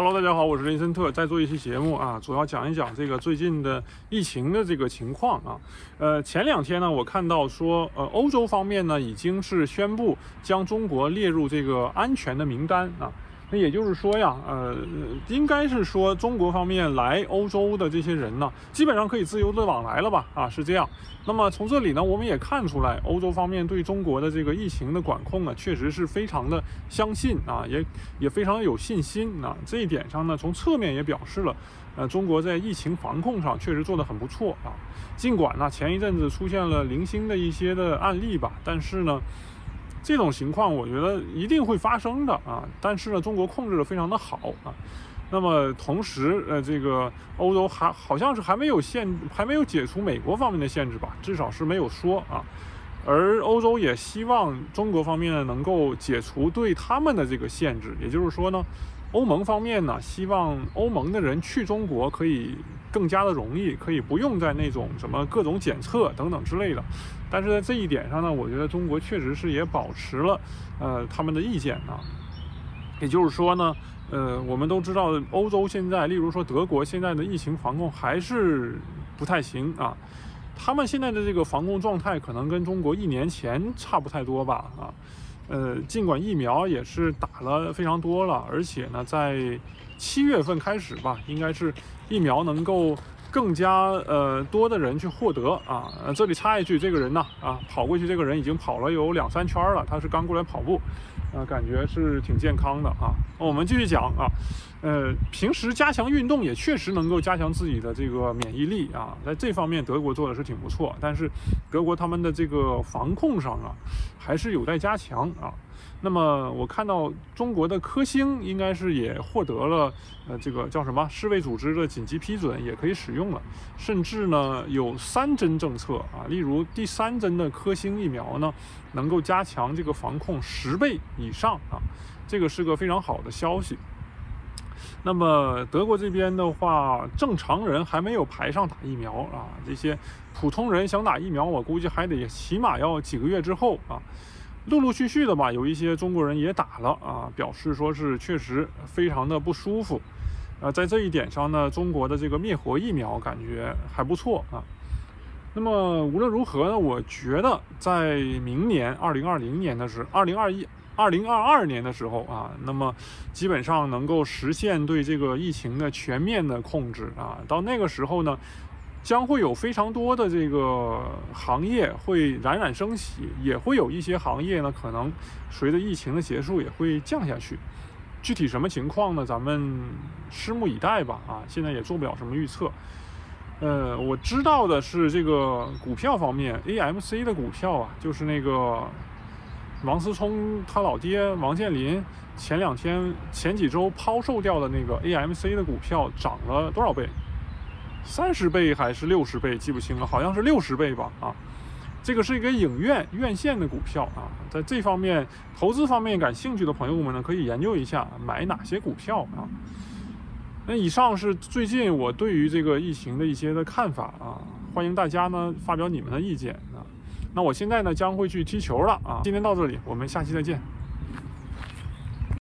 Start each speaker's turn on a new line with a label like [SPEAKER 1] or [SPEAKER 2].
[SPEAKER 1] Hello，大家好，我是林森特，在做一期节目啊，主要讲一讲这个最近的疫情的这个情况啊。呃，前两天呢，我看到说，呃，欧洲方面呢已经是宣布将中国列入这个安全的名单啊。那也就是说呀，呃，应该是说中国方面来欧洲的这些人呢，基本上可以自由的往来了吧？啊，是这样。那么从这里呢，我们也看出来，欧洲方面对中国的这个疫情的管控呢，确实是非常的相信啊，也也非常有信心啊。这一点上呢，从侧面也表示了，呃，中国在疫情防控上确实做得很不错啊。尽管呢，前一阵子出现了零星的一些的案例吧，但是呢。这种情况我觉得一定会发生的啊，但是呢，中国控制的非常的好啊。那么同时，呃，这个欧洲还好像是还没有限，还没有解除美国方面的限制吧，至少是没有说啊。而欧洲也希望中国方面呢能够解除对他们的这个限制，也就是说呢。欧盟方面呢，希望欧盟的人去中国可以更加的容易，可以不用在那种什么各种检测等等之类的。但是在这一点上呢，我觉得中国确实是也保持了呃他们的意见啊。也就是说呢，呃，我们都知道欧洲现在，例如说德国现在的疫情防控还是不太行啊。他们现在的这个防控状态可能跟中国一年前差不太多吧啊。呃，尽管疫苗也是打了非常多了，而且呢，在七月份开始吧，应该是疫苗能够更加呃多的人去获得啊。这里插一句，这个人呢啊，跑过去这个人已经跑了有两三圈了，他是刚过来跑步。啊，感觉是挺健康的啊。我们继续讲啊，呃，平时加强运动也确实能够加强自己的这个免疫力啊。在这方面，德国做的是挺不错，但是德国他们的这个防控上啊，还是有待加强啊。那么我看到中国的科兴应该是也获得了呃这个叫什么世卫组织的紧急批准，也可以使用了，甚至呢有三针政策啊，例如第三针的科兴疫苗呢，能够加强这个防控十倍以上啊，这个是个非常好的消息。那么德国这边的话，正常人还没有排上打疫苗啊，这些普通人想打疫苗，我估计还得起码要几个月之后啊。陆陆续续的吧，有一些中国人也打了啊，表示说是确实非常的不舒服，呃，在这一点上呢，中国的这个灭活疫苗感觉还不错啊。那么无论如何呢，我觉得在明年二零二零年的时，二零二一、二零二二年的时候啊，那么基本上能够实现对这个疫情的全面的控制啊。到那个时候呢。将会有非常多的这个行业会冉冉升起，也会有一些行业呢，可能随着疫情的结束也会降下去。具体什么情况呢？咱们拭目以待吧。啊，现在也做不了什么预测。呃，我知道的是这个股票方面，AMC 的股票啊，就是那个王思聪他老爹王健林前两天、前几周抛售掉的那个 AMC 的股票涨了多少倍？三十倍还是六十倍，记不清了，好像是六十倍吧。啊，这个是一个影院院线的股票啊，在这方面投资方面感兴趣的朋友们呢，可以研究一下买哪些股票啊。那以上是最近我对于这个疫情的一些的看法啊，欢迎大家呢发表你们的意见啊。那我现在呢将会去踢球了啊，今天到这里，我们下期再见。